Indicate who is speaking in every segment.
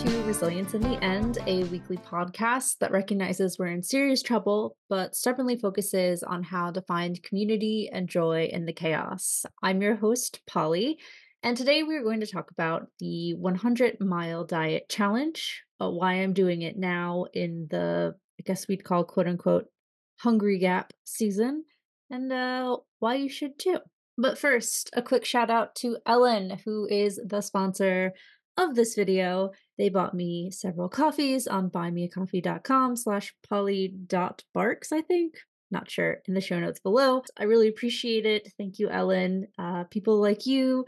Speaker 1: to Resilience in the End, a weekly podcast that recognizes we're in serious trouble, but stubbornly focuses on how to find community and joy in the chaos. I'm your host, Polly, and today we're going to talk about the 100 Mile Diet Challenge, uh, why I'm doing it now in the, I guess we'd call quote unquote, Hungry Gap season, and uh, why you should too. But first, a quick shout out to Ellen, who is the sponsor of this video. They bought me several coffees on buymeacoffee.com slash polly.barks, I think. Not sure, in the show notes below. I really appreciate it. Thank you, Ellen. Uh, people like you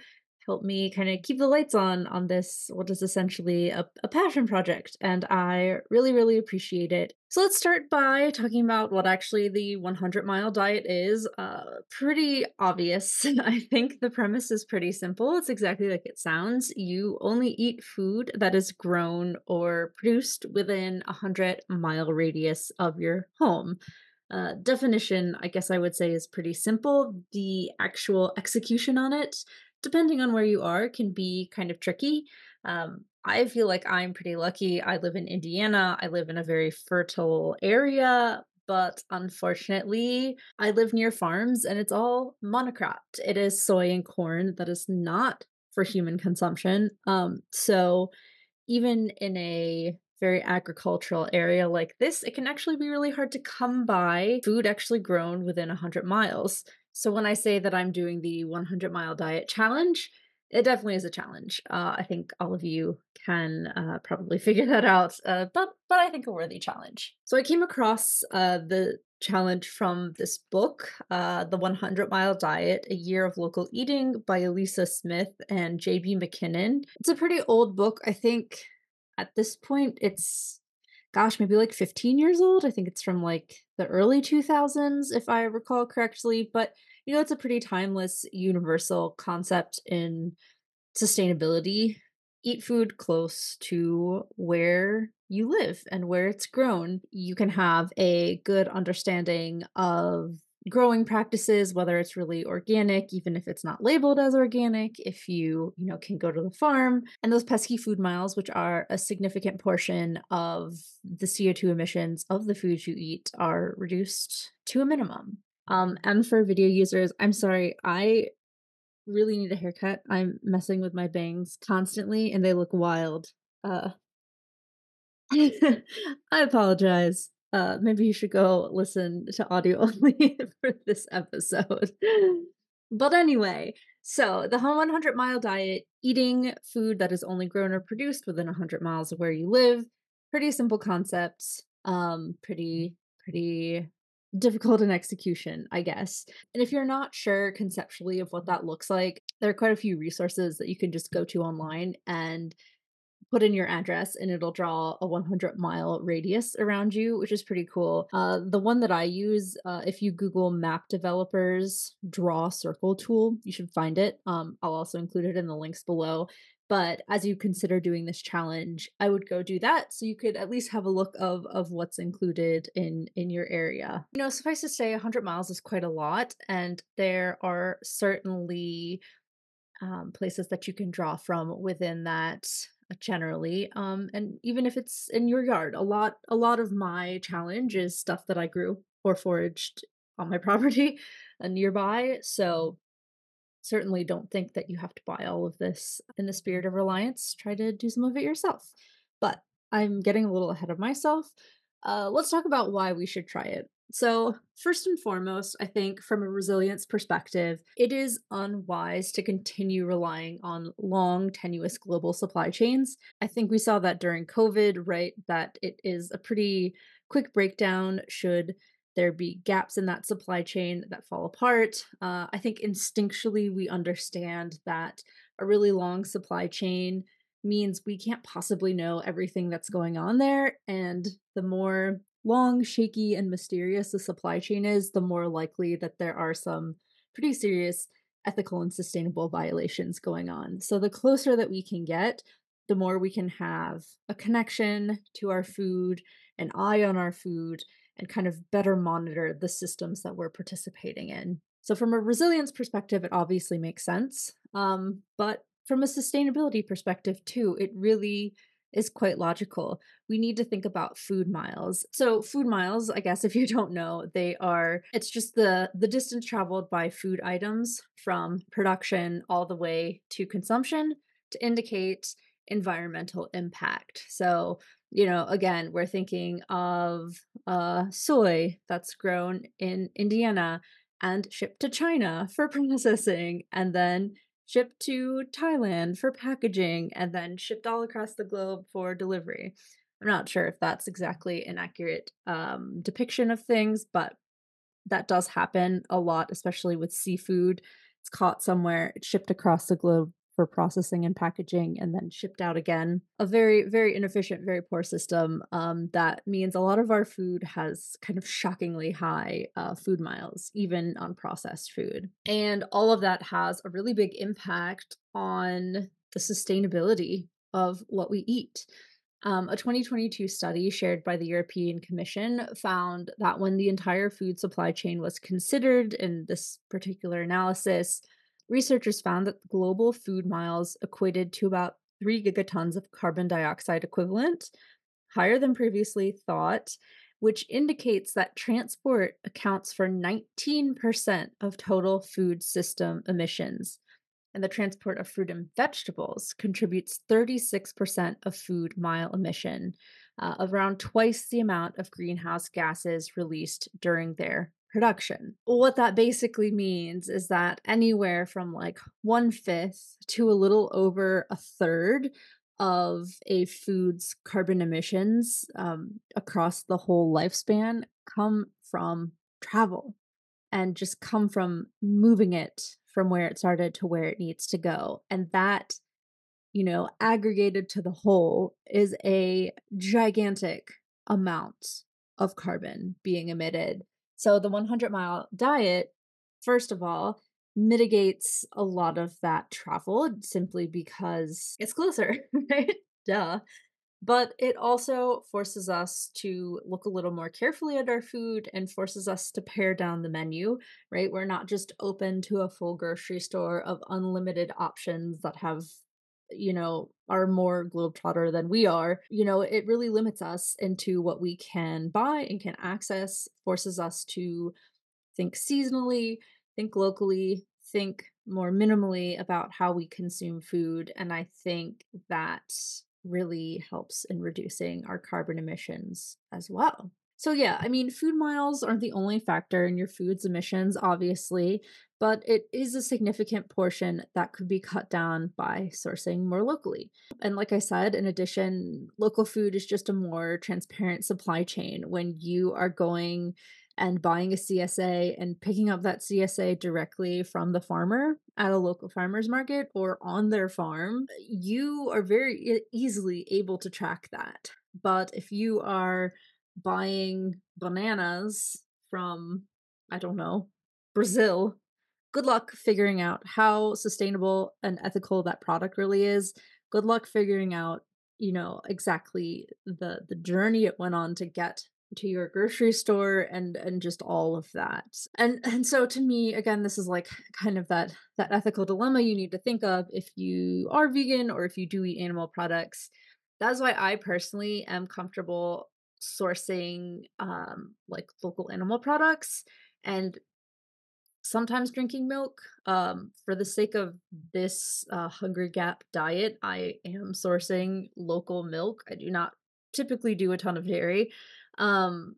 Speaker 1: help me kind of keep the lights on on this what is essentially a, a passion project and i really really appreciate it so let's start by talking about what actually the 100 mile diet is uh, pretty obvious i think the premise is pretty simple it's exactly like it sounds you only eat food that is grown or produced within a 100 mile radius of your home uh, definition, I guess I would say, is pretty simple. The actual execution on it depending on where you are, can be kind of tricky. Um, I feel like I'm pretty lucky. I live in Indiana. I live in a very fertile area, but unfortunately, I live near farms and it's all monocropped. It is soy and corn that is not for human consumption. Um, so even in a very agricultural area like this, it can actually be really hard to come by food actually grown within 100 miles. So when I say that I'm doing the 100 mile diet challenge, it definitely is a challenge. Uh, I think all of you can uh, probably figure that out, uh, but but I think a worthy challenge. So I came across uh, the challenge from this book, uh, The 100 Mile Diet: A Year of Local Eating by Alisa Smith and J.B. Mackinnon. It's a pretty old book. I think at this point it's gosh, maybe like 15 years old. I think it's from like the early 2000s, if I recall correctly. But, you know, it's a pretty timeless, universal concept in sustainability. Eat food close to where you live and where it's grown. You can have a good understanding of growing practices whether it's really organic even if it's not labeled as organic if you you know can go to the farm. And those pesky food miles which are a significant portion of the co2 emissions of the foods you eat are reduced to a minimum. Um and for video users i'm sorry i really need a haircut. I'm messing with my bangs constantly and they look wild. Uh i apologize uh, maybe you should go listen to audio only for this episode. but anyway, so the home 100 mile diet, eating food that is only grown or produced within 100 miles of where you live, pretty simple concepts, um, pretty, pretty difficult in execution, I guess. And if you're not sure conceptually of what that looks like, there are quite a few resources that you can just go to online and put in your address and it'll draw a 100 mile radius around you, which is pretty cool. Uh, the one that I use, uh, if you Google map developers draw circle tool, you should find it. Um, I'll also include it in the links below. But as you consider doing this challenge, I would go do that so you could at least have a look of of what's included in in your area. You know, suffice to say, 100 miles is quite a lot, and there are certainly um, places that you can draw from within that generally um and even if it's in your yard a lot a lot of my challenge is stuff that i grew or foraged on my property uh, nearby so certainly don't think that you have to buy all of this in the spirit of reliance try to do some of it yourself but i'm getting a little ahead of myself uh, let's talk about why we should try it so, first and foremost, I think from a resilience perspective, it is unwise to continue relying on long, tenuous global supply chains. I think we saw that during COVID, right? That it is a pretty quick breakdown should there be gaps in that supply chain that fall apart. Uh, I think instinctually we understand that a really long supply chain means we can't possibly know everything that's going on there. And the more long, shaky, and mysterious the supply chain is, the more likely that there are some pretty serious ethical and sustainable violations going on. So, the closer that we can get, the more we can have a connection to our food, an eye on our food, and kind of better monitor the systems that we're participating in. So, from a resilience perspective, it obviously makes sense. Um, but from a sustainability perspective, too, it really is quite logical. We need to think about food miles. So food miles, I guess if you don't know, they are it's just the the distance traveled by food items from production all the way to consumption to indicate environmental impact. So, you know, again, we're thinking of uh soy that's grown in Indiana and shipped to China for processing and then shipped to Thailand for packaging, and then shipped all across the globe for delivery. I'm not sure if that's exactly an accurate um, depiction of things, but that does happen a lot, especially with seafood. It's caught somewhere, it's shipped across the globe for processing and packaging and then shipped out again. A very, very inefficient, very poor system. Um, that means a lot of our food has kind of shockingly high uh, food miles, even on processed food. And all of that has a really big impact on the sustainability of what we eat. Um, a 2022 study shared by the European Commission found that when the entire food supply chain was considered in this particular analysis, researchers found that global food miles equated to about 3 gigatons of carbon dioxide equivalent, higher than previously thought, which indicates that transport accounts for 19% of total food system emissions. And the transport of fruit and vegetables contributes 36% of food mile emission, uh, around twice the amount of greenhouse gases released during their production. What that basically means is that anywhere from like one fifth to a little over a third of a food's carbon emissions um, across the whole lifespan come from travel and just come from moving it from where it started to where it needs to go. And that, you know, aggregated to the whole is a gigantic amount of carbon being emitted so the 100 mile diet, first of all, mitigates a lot of that travel simply because it's closer, right? Duh. But it also forces us to look a little more carefully at our food and forces us to pare down the menu, right? We're not just open to a full grocery store of unlimited options that have you know, are more globetrotter than we are, you know, it really limits us into what we can buy and can access, forces us to think seasonally, think locally, think more minimally about how we consume food. And I think that really helps in reducing our carbon emissions as well. So, yeah, I mean, food miles aren't the only factor in your food's emissions, obviously, but it is a significant portion that could be cut down by sourcing more locally. And like I said, in addition, local food is just a more transparent supply chain when you are going and buying a CSA and picking up that CSA directly from the farmer at a local farmer's market or on their farm, you are very easily able to track that. But if you are buying bananas from, I don't know, Brazil. Good luck figuring out how sustainable and ethical that product really is. Good luck figuring out, you know, exactly the the journey it went on to get to your grocery store and and just all of that. And and so to me again this is like kind of that that ethical dilemma you need to think of if you are vegan or if you do eat animal products. That's why I personally am comfortable sourcing um like local animal products and sometimes drinking milk um for the sake of this uh hungry gap diet i am sourcing local milk. I do not typically do a ton of dairy um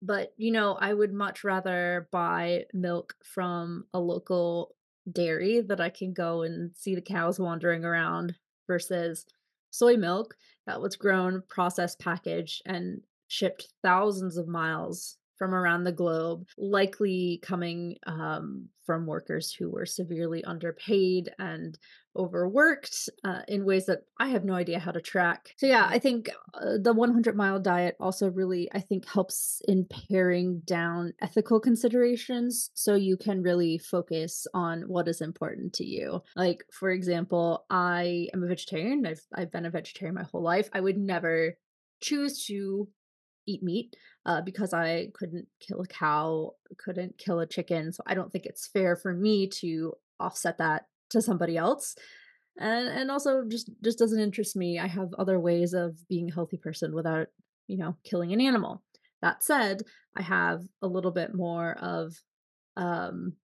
Speaker 1: but you know i would much rather buy milk from a local dairy that i can go and see the cows wandering around versus soy milk that was grown processed packaged and shipped thousands of miles from around the globe, likely coming um, from workers who were severely underpaid and overworked uh, in ways that I have no idea how to track. So yeah, I think uh, the 100 mile diet also really I think helps in paring down ethical considerations so you can really focus on what is important to you. Like for example, I am a vegetarian. I've I've been a vegetarian my whole life. I would never choose to eat meat uh, because I couldn't kill a cow, couldn't kill a chicken. So I don't think it's fair for me to offset that to somebody else. and and also just just doesn't interest me. I have other ways of being a healthy person without, you know, killing an animal. That said, I have a little bit more of um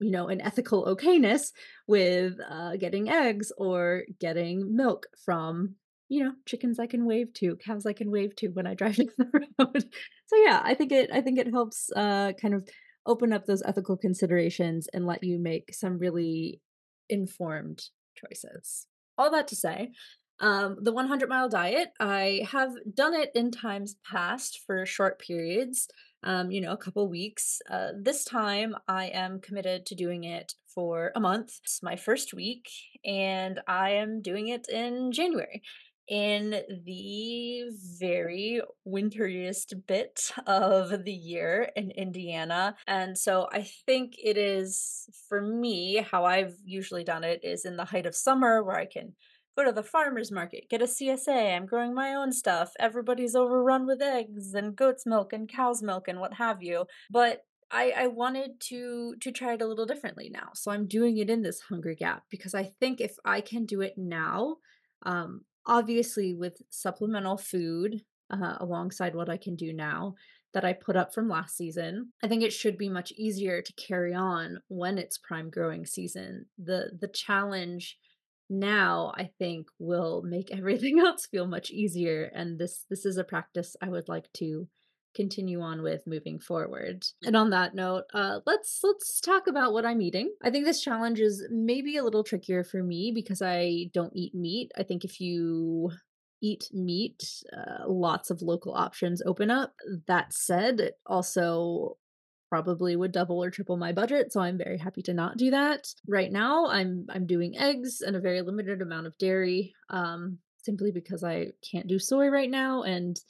Speaker 1: you know, an ethical okayness with uh, getting eggs or getting milk from, you know, chickens I can wave to, cows I can wave to when I drive down the road. so yeah, I think it I think it helps uh, kind of open up those ethical considerations and let you make some really informed choices. All that to say, um, the 100 mile diet, I have done it in times past for short periods um, you know, a couple weeks. Uh, this time I am committed to doing it for a month. It's my first week, and I am doing it in January in the very winteriest bit of the year in Indiana. And so I think it is for me, how I've usually done it is in the height of summer where I can go to the farmer's market, get a CSA. I'm growing my own stuff. Everybody's overrun with eggs and goat's milk and cow's milk and what have you. But I, I wanted to to try it a little differently now. So I'm doing it in this hunger gap because I think if I can do it now, um, obviously with supplemental food uh, alongside what I can do now that I put up from last season, I think it should be much easier to carry on when it's prime growing season. The the challenge now I think will make everything else feel much easier and this this is a practice I would like to continue on with moving forward. And on that note, uh let's let's talk about what I'm eating. I think this challenge is maybe a little trickier for me because I don't eat meat. I think if you eat meat, uh, lots of local options open up. That said, it also probably would double or triple my budget so i'm very happy to not do that right now i'm i'm doing eggs and a very limited amount of dairy um simply because i can't do soy right now and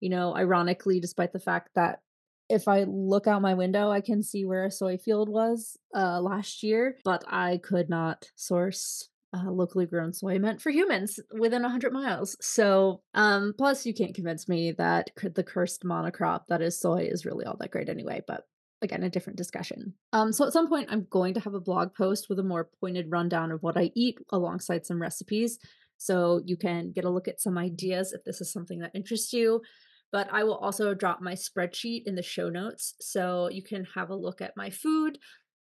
Speaker 1: you know ironically despite the fact that if i look out my window i can see where a soy field was uh last year but i could not source uh, locally grown soy meant for humans within 100 miles. So, um, plus, you can't convince me that the cursed monocrop that is soy is really all that great anyway. But again a different discussion. Um, so at some point, I'm going to have a blog post with a more pointed rundown of what I eat alongside some recipes. So you can get a look at some ideas if this is something that interests you. But I will also drop my spreadsheet in the show notes so you can have a look at my food,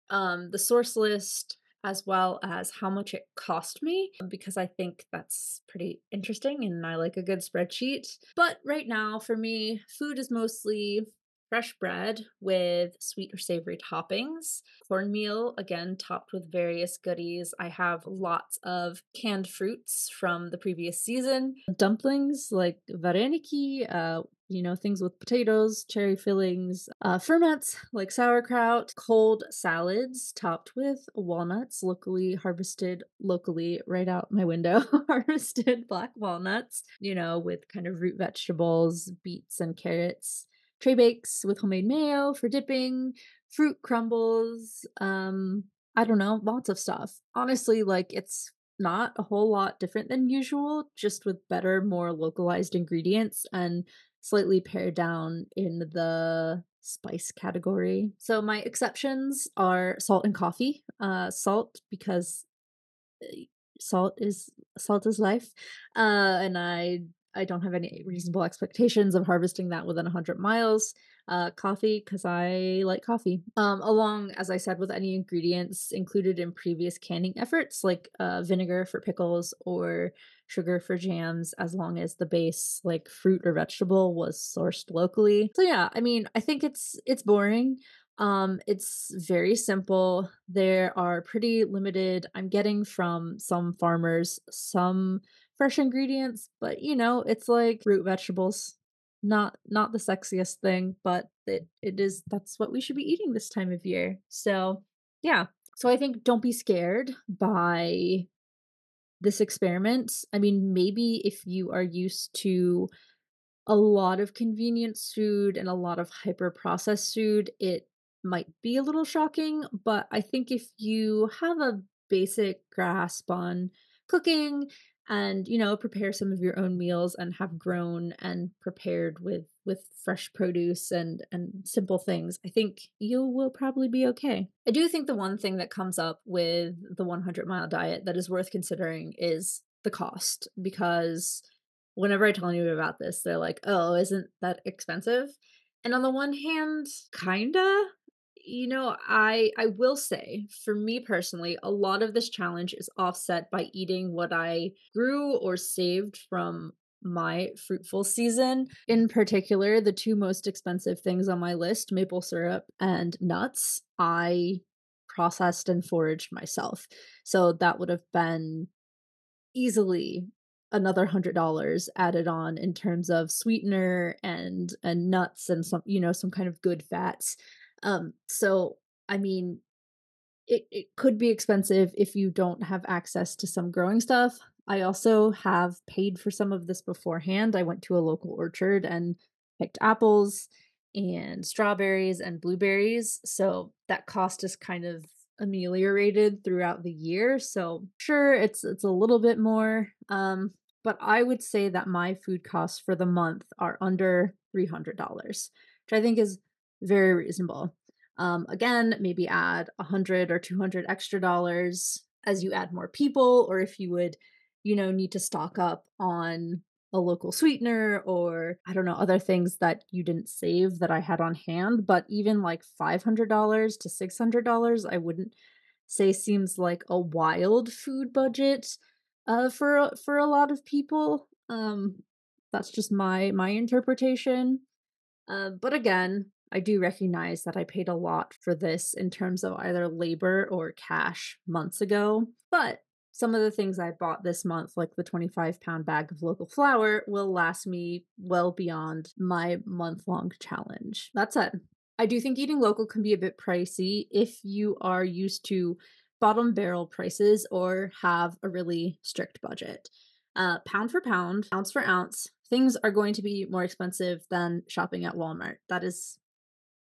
Speaker 1: um, the source list, as well as how much it cost me, because I think that's pretty interesting and I like a good spreadsheet. But right now, for me, food is mostly fresh bread with sweet or savory toppings, cornmeal, again, topped with various goodies. I have lots of canned fruits from the previous season, dumplings like vareniki, uh, you know, things with potatoes, cherry fillings, uh, ferments like sauerkraut, cold salads topped with walnuts, locally harvested, locally right out my window, harvested black walnuts, you know, with kind of root vegetables, beets, and carrots tray bakes with homemade mayo for dipping, fruit crumbles, um, I don't know, lots of stuff. Honestly, like it's not a whole lot different than usual, just with better, more localized ingredients and slightly pared down in the spice category. So my exceptions are salt and coffee. Uh salt because eh, salt is salt is life. Uh and I I don't have any reasonable expectations of harvesting that within 100 miles. Uh, coffee, because I like coffee. Um, along, as I said, with any ingredients included in previous canning efforts, like uh, vinegar for pickles or sugar for jams, as long as the base, like fruit or vegetable, was sourced locally. So yeah, I mean, I think it's it's boring. Um, it's very simple. There are pretty limited. I'm getting from some farmers some fresh ingredients, but you know, it's like root vegetables. Not not the sexiest thing, but it it is that's what we should be eating this time of year. So, yeah. So I think don't be scared by this experiment. I mean, maybe if you are used to a lot of convenience food and a lot of hyper processed food, it might be a little shocking, but I think if you have a basic grasp on cooking and you know prepare some of your own meals and have grown and prepared with with fresh produce and and simple things i think you will probably be okay. I do think the one thing that comes up with the 100 mile diet that is worth considering is the cost because whenever i tell anyone about this they're like oh isn't that expensive? And on the one hand kinda you know, I I will say, for me personally, a lot of this challenge is offset by eating what I grew or saved from my fruitful season. In particular, the two most expensive things on my list, maple syrup and nuts, I processed and foraged myself. So that would have been easily another hundred dollars added on in terms of sweetener and and nuts and some you know some kind of good fats um, so I mean, it, it could be expensive if you don't have access to some growing stuff. I also have paid for some of this beforehand. I went to a local orchard and picked apples and strawberries and blueberries. So that cost is kind of ameliorated throughout the year. So sure it's it's a little bit more um but I would say that my food costs for the month are under $300, which I think is very reasonable. Um, again, maybe add a hundred or two hundred extra dollars as you add more people, or if you would, you know, need to stock up on a local sweetener or I don't know, other things that you didn't save that I had on hand. But even like $500 to $600, I wouldn't say seems like a wild food budget uh, for for a lot of people. Um, that's just my my interpretation. Uh, but again, I do recognize that I paid a lot for this in terms of either labor or cash months ago, but some of the things I bought this month, like the 25 pound bag of local flour, will last me well beyond my month long challenge. That said, I do think eating local can be a bit pricey if you are used to bottom barrel prices or have a really strict budget. Uh, pound for pound, ounce for ounce, things are going to be more expensive than shopping at Walmart. That is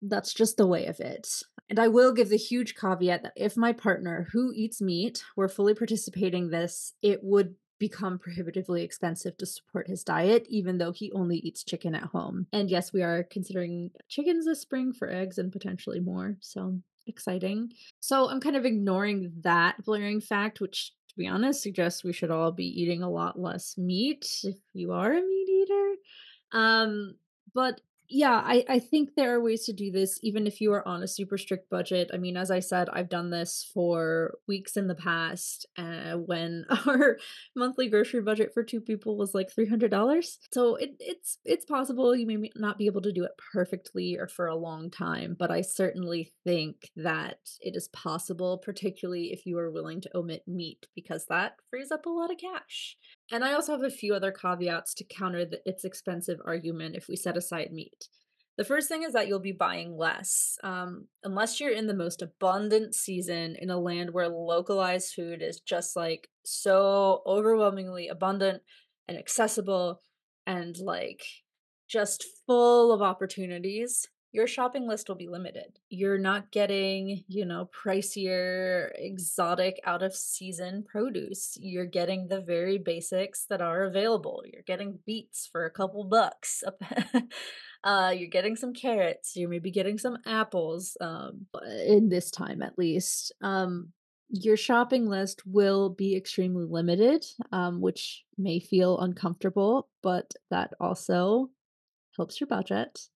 Speaker 1: that's just the way of it. And I will give the huge caveat that if my partner who eats meat were fully participating this, it would become prohibitively expensive to support his diet, even though he only eats chicken at home. And yes, we are considering chickens this spring for eggs and potentially more. So exciting. So I'm kind of ignoring that blaring fact, which to be honest suggests we should all be eating a lot less meat if you are a meat eater. Um, but yeah, I, I think there are ways to do this even if you are on a super strict budget. I mean, as I said, I've done this for weeks in the past uh, when our monthly grocery budget for two people was like $300. So it, it's it's possible you may not be able to do it perfectly or for a long time, but I certainly think that it is possible, particularly if you are willing to omit meat because that frees up a lot of cash. And I also have a few other caveats to counter the it's expensive argument if we set aside meat. The first thing is that you'll be buying less. Um, unless you're in the most abundant season in a land where localized food is just like so overwhelmingly abundant and accessible and like just full of opportunities, your shopping list will be limited. You're not getting, you know, pricier, exotic, out of season produce. You're getting the very basics that are available. You're getting beets for a couple bucks. uh, you're getting some carrots. You're maybe getting some apples, um, in this time at least. Um, your shopping list will be extremely limited, um, which may feel uncomfortable, but that also helps your budget.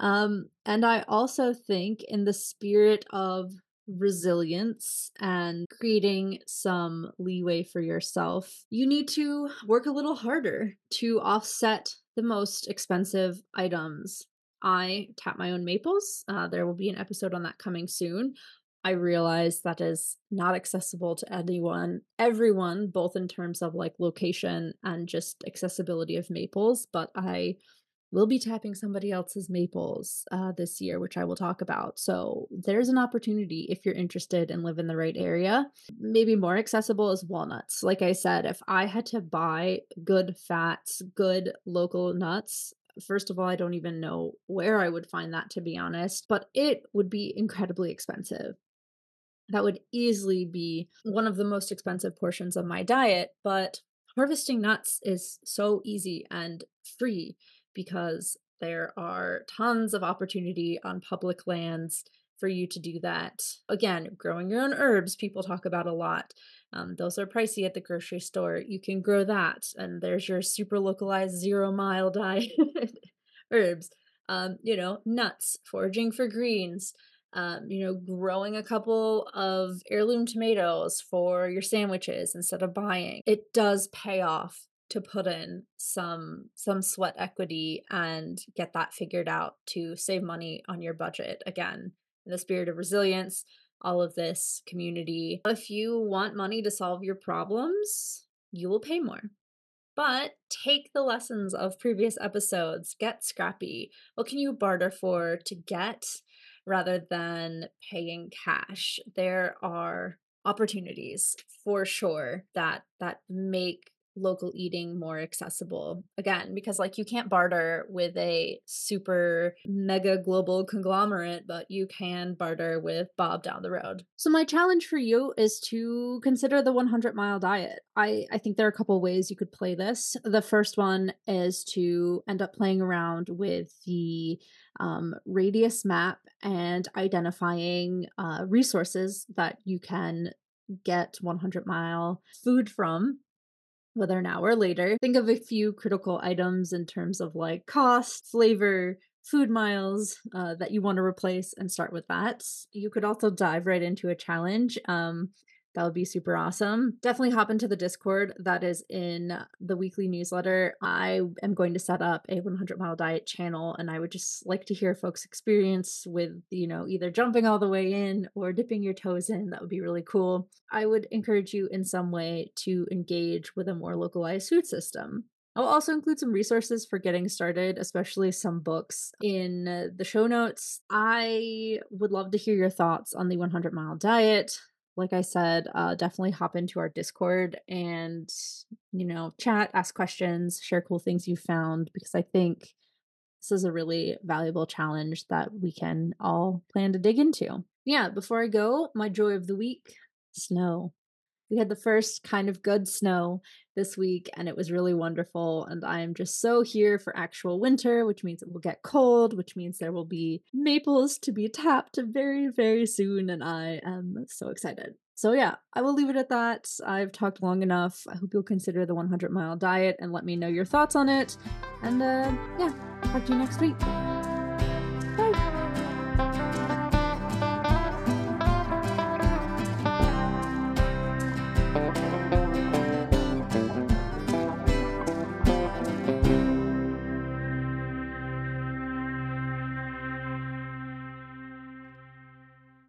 Speaker 1: Um, and I also think, in the spirit of resilience and creating some leeway for yourself, you need to work a little harder to offset the most expensive items. I tap my own maples. Uh, there will be an episode on that coming soon. I realize that is not accessible to anyone, everyone, both in terms of like location and just accessibility of maples. But I will be tapping somebody else's maples uh, this year, which I will talk about. So there's an opportunity if you're interested and live in the right area. Maybe more accessible is walnuts. Like I said, if I had to buy good fats, good local nuts, First of all, I don't even know where I would find that, to be honest, but it would be incredibly expensive. That would easily be one of the most expensive portions of my diet, but Harvesting nuts is so easy and free because there are tons of opportunity on public lands for you to do that. Again, growing your own herbs, people talk about a lot. Um, those are pricey at the grocery store. You can grow that, and there's your super localized zero mile diet herbs. Um, you know, nuts, foraging for greens, um, you know, growing a couple of heirloom tomatoes for your sandwiches instead of buying. It does pay off to put in some some sweat equity and get that figured out to save money on your budget again. In the spirit of resilience all of this community if you want money to solve your problems you will pay more. But take the lessons of previous episodes get scrappy. What can you barter for to get rather than paying cash? There are opportunities for sure that that make local eating more accessible again because like you can't barter with a super mega global conglomerate but you can barter with bob down the road. So my challenge for you is to consider the 100 mile diet. I i think there are a couple ways you could play this. The first one is to end up playing around with the um, radius map and identifying uh, resources that you can get 100 mile food from whether now or later. Think of a few critical items in terms of like cost, flavor, food miles uh, that you want to replace and start with that. You could also dive right into a challenge. Um, that would be super awesome. Definitely hop into the Discord that is in the weekly newsletter. I am going to set up a 100 mile diet channel and I would just like to hear folks' experience with, you know, either jumping all the way in or dipping your toes in. That would be really cool. I would encourage you in some way to engage with a more localized food system. I'll also include some resources for getting started, especially some books in the show notes. I would love to hear your thoughts on the 100 mile diet, like I said, uh, definitely hop into our Discord and, you know, chat, ask questions, share cool things you found, because I think this is a really valuable challenge that we can all plan to dig into. Yeah, before I go, my joy of the week snow we had the first kind of good snow this week and it was really wonderful and i am just so here for actual winter which means it will get cold which means there will be maples to be tapped very very soon and i am so excited. So yeah i will leave it at that. I've talked long enough. I hope you'll consider the 100 mile diet and let me know your thoughts on it. And uh yeah talk to you next week